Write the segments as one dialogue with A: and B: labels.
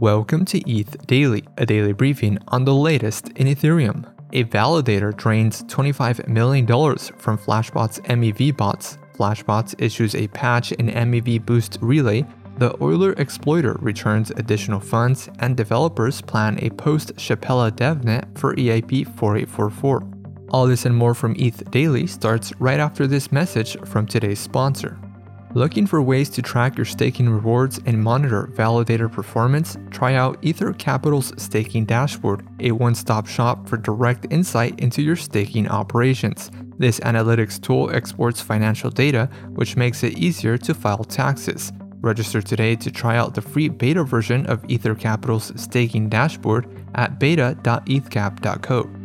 A: Welcome to ETH Daily, a daily briefing on the latest in Ethereum. A validator drains $25 million from Flashbot's MEV bots. Flashbots issues a patch in MEV Boost Relay. The Euler exploiter returns additional funds, and developers plan a post Shapella DevNet for EIP 4844. All this and more from ETH Daily starts right after this message from today's sponsor. Looking for ways to track your staking rewards and monitor validator performance? Try out Ether Capital's Staking Dashboard, a one stop shop for direct insight into your staking operations. This analytics tool exports financial data, which makes it easier to file taxes. Register today to try out the free beta version of Ether Capital's staking dashboard at beta.ethcap.co.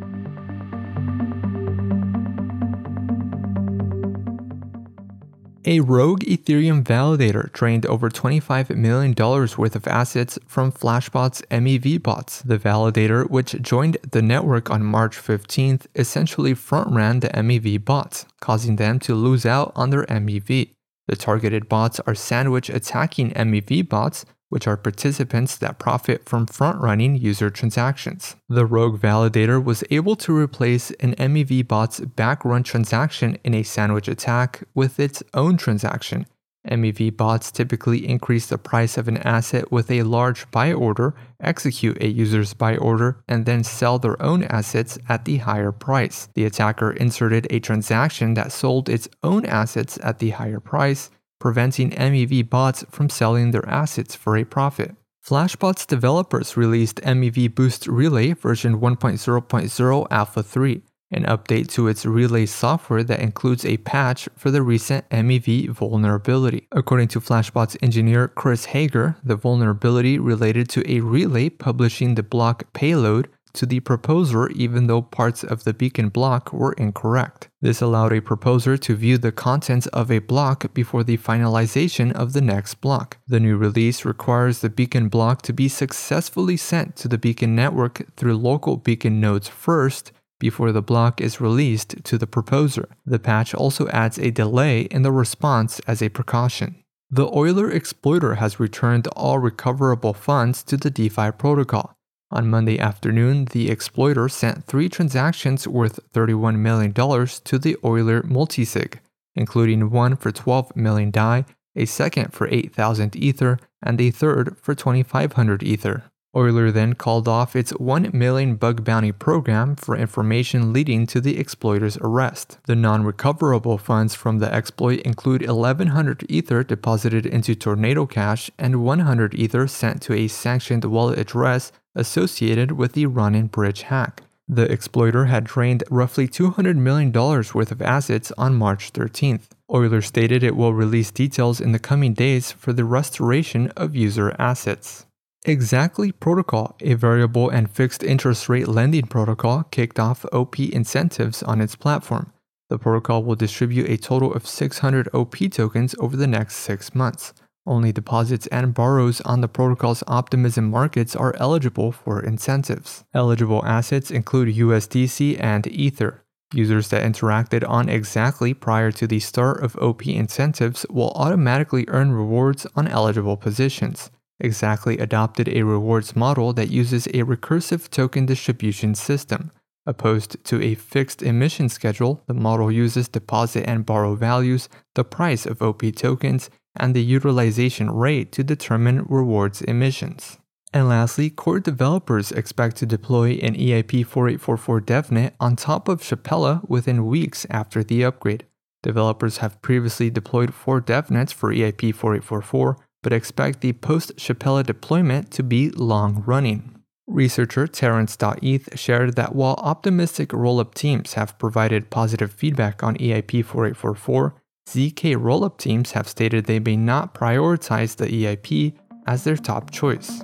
A: A rogue Ethereum validator drained over $25 million worth of assets from Flashbot's MEV bots. The validator, which joined the network on March 15th, essentially front ran the MEV bots, causing them to lose out on their MEV. The targeted bots are sandwich attacking MEV bots, which are participants that profit from front running user transactions. The Rogue validator was able to replace an MEV bot's backrun transaction in a sandwich attack with its own transaction. MEV bots typically increase the price of an asset with a large buy order, execute a user's buy order, and then sell their own assets at the higher price. The attacker inserted a transaction that sold its own assets at the higher price, preventing MEV bots from selling their assets for a profit. Flashbot's developers released MEV Boost Relay version 1.0.0 Alpha 3, an update to its relay software that includes a patch for the recent MEV vulnerability. According to Flashbot's engineer Chris Hager, the vulnerability related to a relay publishing the block payload to the proposer even though parts of the beacon block were incorrect. This allowed a proposer to view the contents of a block before the finalization of the next block. The new release requires the beacon block to be successfully sent to the beacon network through local beacon nodes first before the block is released to the proposer. The patch also adds a delay in the response as a precaution. The Euler exploiter has returned all recoverable funds to the DeFi protocol. On Monday afternoon, the exploiter sent three transactions worth $31 million to the Euler multisig, including one for 12 million DAI, a second for 8,000 Ether, and a third for 2,500 Ether. Euler then called off its 1 million bug bounty program for information leading to the exploiter's arrest. The non recoverable funds from the exploit include 1100 Ether deposited into Tornado Cash and 100 Ether sent to a sanctioned wallet address associated with the Ronin Bridge hack. The exploiter had drained roughly $200 million worth of assets on March 13th. Euler stated it will release details in the coming days for the restoration of user assets. Exactly Protocol, a variable and fixed interest rate lending protocol, kicked off OP incentives on its platform. The protocol will distribute a total of 600 OP tokens over the next six months. Only deposits and borrows on the protocol's Optimism markets are eligible for incentives. Eligible assets include USDC and Ether. Users that interacted on exactly prior to the start of OP incentives will automatically earn rewards on eligible positions. Exactly adopted a rewards model that uses a recursive token distribution system. Opposed to a fixed emission schedule, the model uses deposit and borrow values, the price of OP tokens, and the utilization rate to determine rewards emissions. And lastly, core developers expect to deploy an EIP 4844 DevNet on top of Shapella within weeks after the upgrade. Developers have previously deployed four DevNets for EIP 4844, but expect the post Shapella deployment to be long running. Researcher Terence.eth shared that while optimistic rollup teams have provided positive feedback on EIP 4844, ZK rollup teams have stated they may not prioritize the EIP as their top choice.